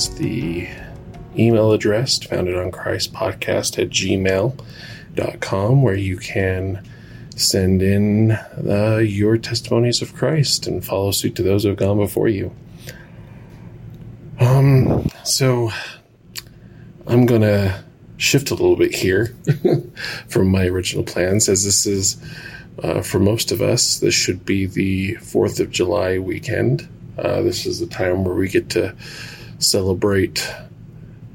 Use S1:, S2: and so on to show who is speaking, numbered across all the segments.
S1: is the email address founded on Christ podcast at gmail.com where you can send in uh, your testimonies of Christ and follow suit to those who have gone before you. Um, so I'm going to shift a little bit here from my original plans, as this is, uh, for most of us, this should be the 4th of July weekend. Uh, this is the time where we get to celebrate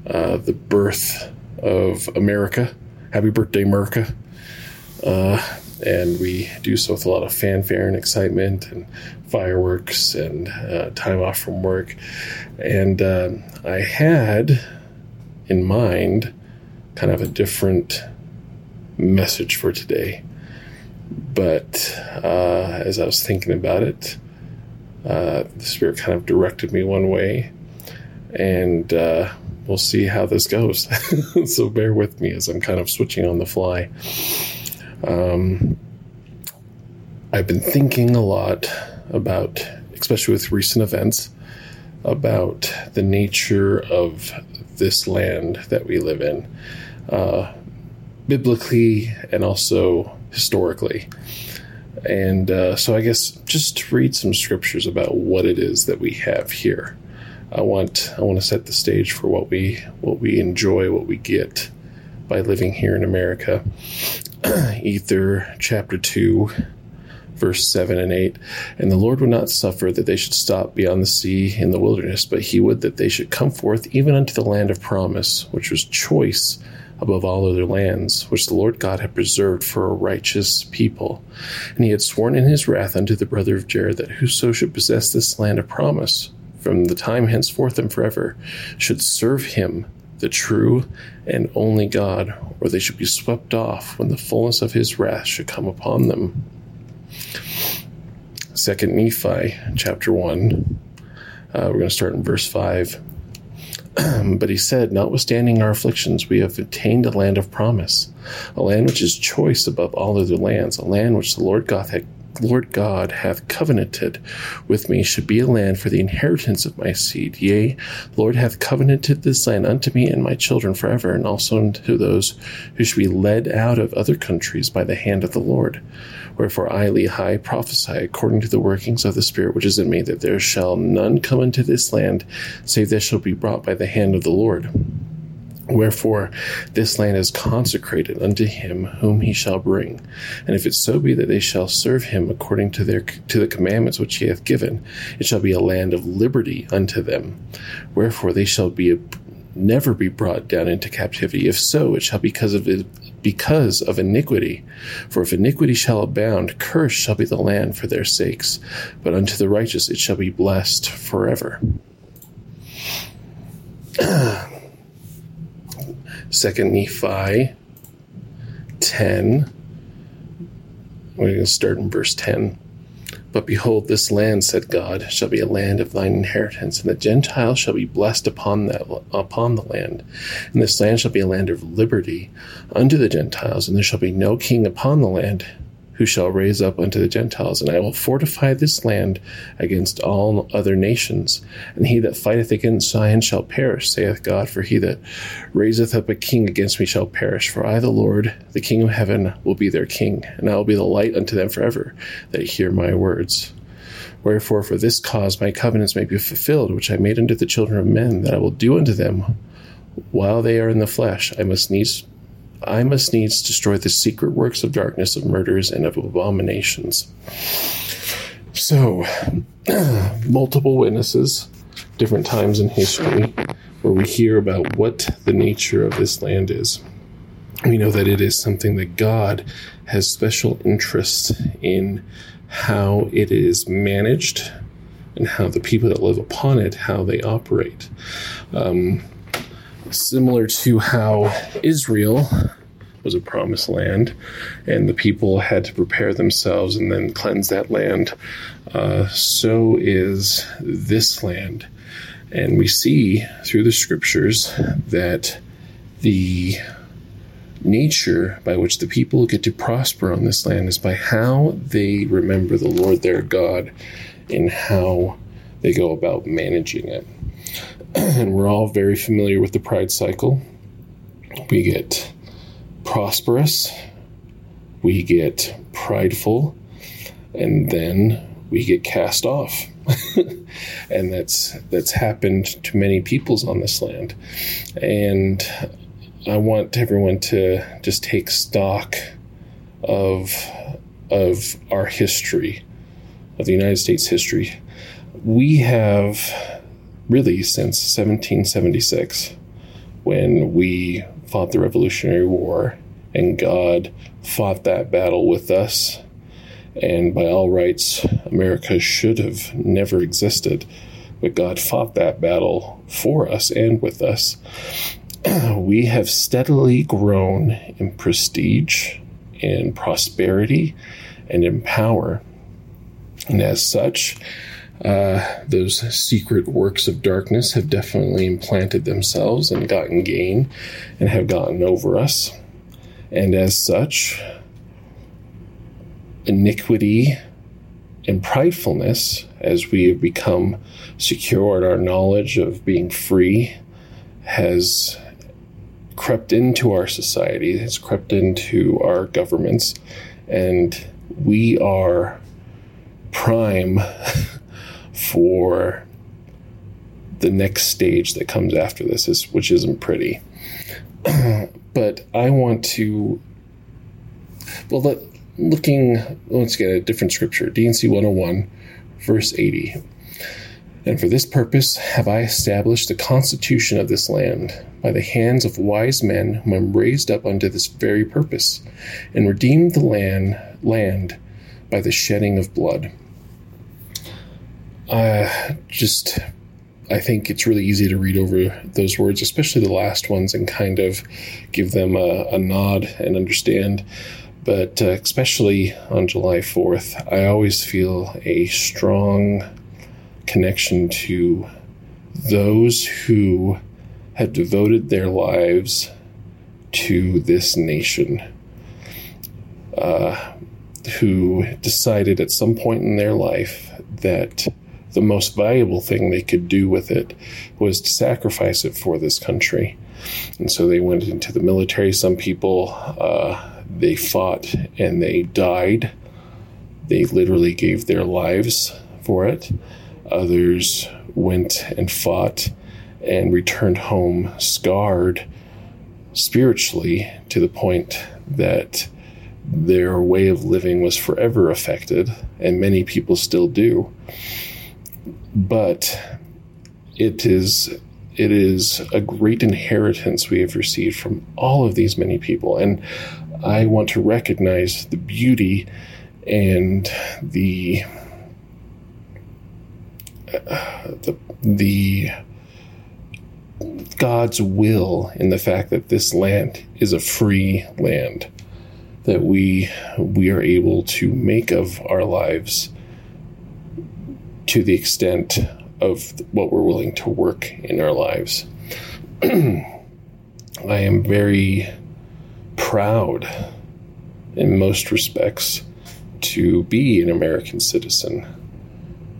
S1: uh, the birth of America. Happy birthday, America. Uh, and we do so with a lot of fanfare and excitement and fireworks and uh, time off from work. And uh, I had in mind kind of a different message for today. But uh, as I was thinking about it, uh, the Spirit kind of directed me one way, and uh, we'll see how this goes. so bear with me as I'm kind of switching on the fly. Um, I've been thinking a lot about, especially with recent events, about the nature of this land that we live in uh, biblically and also historically. And uh, so I guess just read some scriptures about what it is that we have here. I want I want to set the stage for what we what we enjoy, what we get by living here in America. Ether chapter 2 verse 7 and 8 and the lord would not suffer that they should stop beyond the sea in the wilderness but he would that they should come forth even unto the land of promise which was choice above all other lands, which the Lord God had preserved for a righteous people. And he had sworn in his wrath unto the brother of Jared that whoso should possess this land of promise from the time henceforth and forever should serve him, the true and only God, or they should be swept off when the fullness of his wrath should come upon them. Second Nephi chapter 1. Uh, we're going to start in verse 5. but he said, Notwithstanding our afflictions, we have obtained a land of promise, a land which is choice above all other lands, a land which the Lord God had Lord God hath covenanted with me should be a land for the inheritance of my seed. Yea, Lord hath covenanted this land unto me and my children forever, and also unto those who should be led out of other countries by the hand of the Lord. Wherefore I, Lehi, prophesy according to the workings of the Spirit which is in me, that there shall none come into this land, save they shall be brought by the hand of the Lord. Wherefore, this land is consecrated unto him whom he shall bring. And if it so be that they shall serve him according to their to the commandments which he hath given, it shall be a land of liberty unto them. Wherefore they shall be never be brought down into captivity. If so, it shall be because of it, because of iniquity. For if iniquity shall abound, cursed shall be the land for their sakes. But unto the righteous it shall be blessed forever. Second Nephi 10. We're going to start in verse 10. But behold, this land, said God, shall be a land of thine inheritance, and the Gentiles shall be blessed upon that upon the land. And this land shall be a land of liberty unto the Gentiles, and there shall be no king upon the land who shall raise up unto the Gentiles, and I will fortify this land against all other nations. And he that fighteth against Zion shall perish, saith God, for he that raiseth up a king against me shall perish. For I, the Lord, the King of heaven, will be their king, and I will be the light unto them forever, that hear my words. Wherefore, for this cause my covenants may be fulfilled, which I made unto the children of men, that I will do unto them while they are in the flesh. I must needs I must needs destroy the secret works of darkness, of murders, and of abominations. So, multiple witnesses, different times in history, where we hear about what the nature of this land is. We know that it is something that God has special interest in how it is managed and how the people that live upon it, how they operate. Um, similar to how Israel was a promised land, and the people had to prepare themselves and then cleanse that land. Uh, so is this land. And we see through the scriptures that the nature by which the people get to prosper on this land is by how they remember the Lord their God and how they go about managing it. and we're all very familiar with the pride cycle. We get prosperous, we get prideful, and then we get cast off. and that's that's happened to many peoples on this land. And I want everyone to just take stock of of our history, of the United States history. We have really since 1776 when we fought the Revolutionary War and God fought that battle with us. And by all rights, America should have never existed. But God fought that battle for us and with us. we have steadily grown in prestige, in prosperity, and in power. And as such, uh, those secret works of darkness have definitely implanted themselves and gotten gain and have gotten over us. And as such, iniquity and pridefulness, as we have become secure in our knowledge of being free, has crept into our society, has crept into our governments, and we are prime for the next stage that comes after this, is, which isn't pretty. but I want to, well, let, looking, let's get a different scripture D&C 101, verse 80. And for this purpose have I established the constitution of this land by the hands of wise men whom I raised up unto this very purpose, and redeemed the land, land by the shedding of blood. Uh, just, I think it's really easy to read over those words, especially the last ones, and kind of give them a, a nod and understand. But uh, especially on July 4th, I always feel a strong connection to those who have devoted their lives to this nation, uh, who decided at some point in their life that the most valuable thing they could do with it was to sacrifice it for this country. And so they went into the military. Some people, uh, they fought and they died. They literally gave their lives for it. Others went and fought and returned home scarred spiritually to the point that their way of living was forever affected, and many people still do but it is it is a great inheritance we have received from all of these many people. And i want to recognize the beauty and the uh, the the God's will in the fact that this land is a free land that we we are able to make of our lives to the extent of what we're willing to work in our lives. I am very proud in most respects to be an American citizen,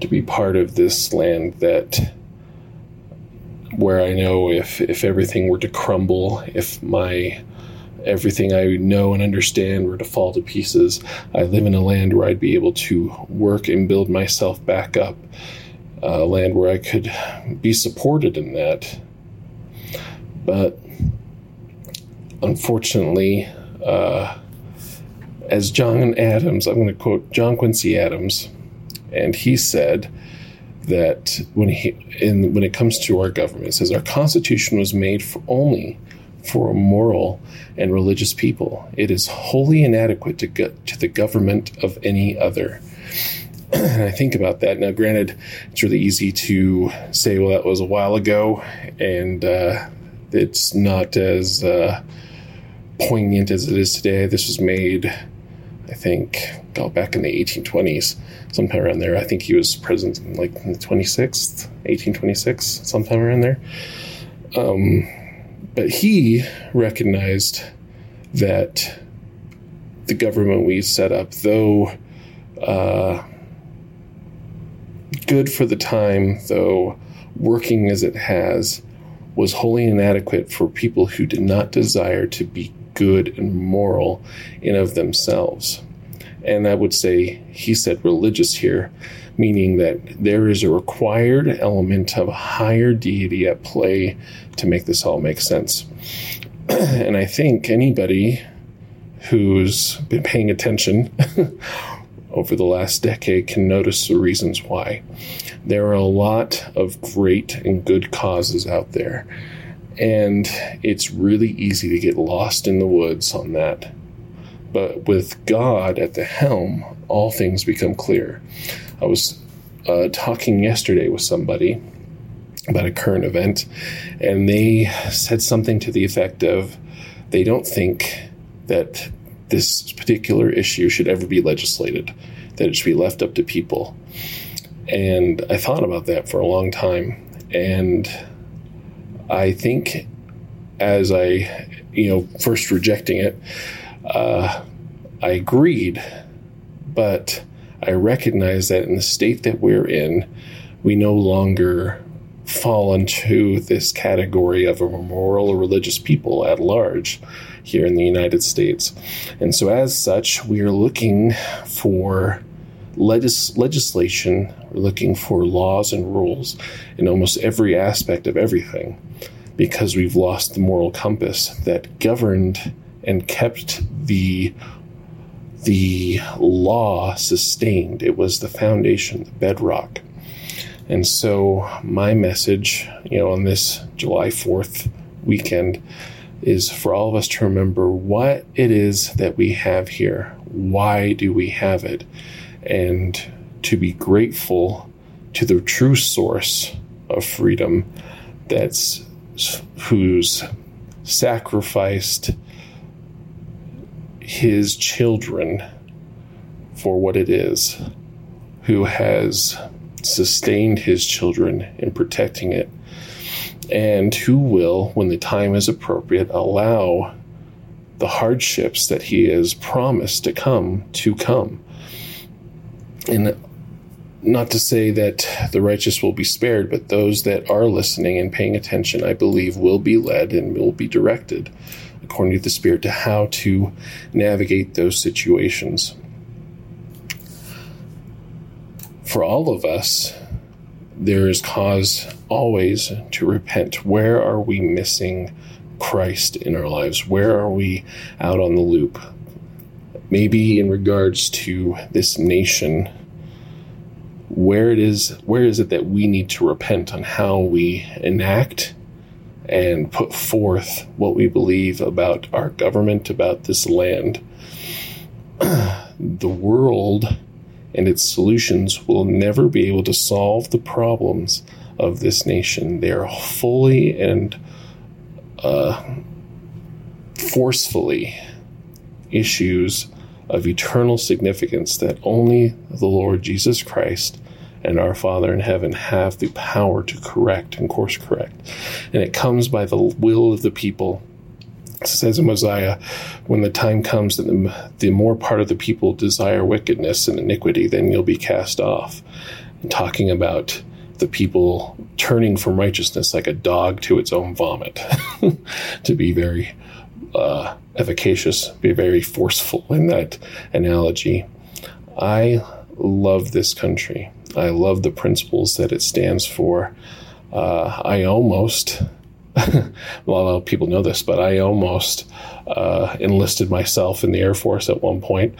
S1: to be part of this land that where I know if if everything were to crumble, if my everything I know and understand were to fall to pieces. I live in a land where I'd be able to work and build myself back up, a land where I could be supported in that. But unfortunately, uh, as John Adams, I'm going to quote John Quincy Adams, and he said that when he in when it comes to our government, says our Constitution was made for only for a moral and religious people. It is wholly inadequate to, go- to the government of any other. and I think about that. Now, granted, it's really easy to say, well, that was a while ago, and uh, it's not as uh, poignant as it is today. This was made, I think, back in the 1820s, sometime around there. I think he was president in like the 26th, 1826, sometime around there. Um, but he recognized that the government we set up, though uh, good for the time, though working as it has, was wholly inadequate for people who did not desire to be good and moral in of themselves. And I would say he said religious here, meaning that there is a required element of a higher deity at play to make this all make sense. and I think anybody who's been paying attention over the last decade can notice the reasons why. There are a lot of great and good causes out there, and it's really easy to get lost in the woods on that. But with God at the helm, all things become clear. I was uh, talking yesterday with somebody about a current event, and they said something to the effect of they don't think that this particular issue should ever be legislated, that it should be left up to people. And I thought about that for a long time. And I think as I, you know, first rejecting it, uh, I agreed, but I recognize that in the state that we're in, we no longer fall into this category of a moral or religious people at large here in the United States. And so, as such, we are looking for legis- legislation, we're looking for laws and rules in almost every aspect of everything because we've lost the moral compass that governed and kept the the law sustained. It was the foundation, the bedrock. And so, my message, you know, on this July 4th weekend is for all of us to remember what it is that we have here. Why do we have it? And to be grateful to the true source of freedom that's who's sacrificed his children for what it is, who has sustained his children in protecting it and who will, when the time is appropriate, allow the hardships that he has promised to come to come. And not to say that the righteous will be spared, but those that are listening and paying attention, I believe, will be led and will be directed according to the Spirit to how to navigate those situations. For all of us, there is cause always to repent. Where are we missing Christ in our lives? Where are we out on the loop? Maybe in regards to this nation, where it is where is it that we need to repent on how we enact and put forth what we believe about our government, about this land. the world and its solutions will never be able to solve the problems of this nation. They are fully and uh, forcefully issues of eternal significance that only the Lord Jesus Christ and our Father in heaven have the power to correct and course correct. And it comes by the will of the people it says in Mosiah, when the time comes that the, the more part of the people desire wickedness and iniquity, then you'll be cast off. And talking about the people turning from righteousness like a dog to its own vomit, to be very uh, efficacious, be very forceful in that analogy. I love this country. I love the principles that it stands for. Uh, I almost a lot of people know this, but I almost uh, enlisted myself in the Air Force at one point.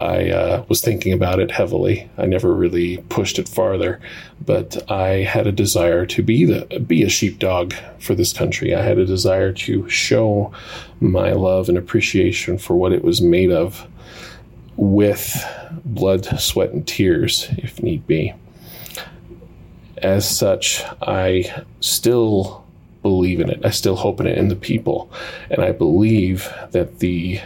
S1: I uh, was thinking about it heavily. I never really pushed it farther, but I had a desire to be the be a sheepdog for this country. I had a desire to show my love and appreciation for what it was made of, with blood, sweat, and tears, if need be. As such, I still believe in it. I still hope in it in the people. And I believe that the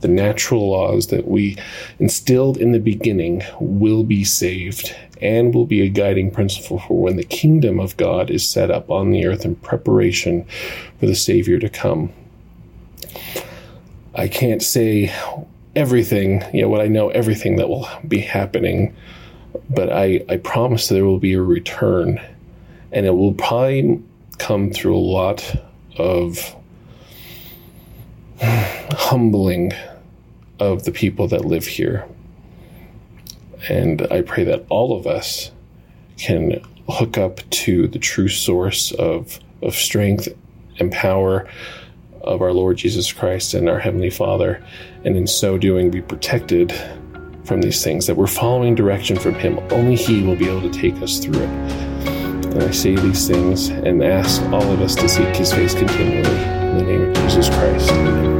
S1: the natural laws that we instilled in the beginning will be saved and will be a guiding principle for when the kingdom of God is set up on the earth in preparation for the Savior to come. I can't say everything, you know, what I know, everything that will be happening. But I, I promise there will be a return, and it will probably come through a lot of humbling of the people that live here. And I pray that all of us can hook up to the true source of, of strength and power of our Lord Jesus Christ and our Heavenly Father, and in so doing, be protected from these things, that we're following direction from Him. Only He will be able to take us through it. And I say these things and ask all of us to seek His face continually. In the name of Jesus Christ. Amen.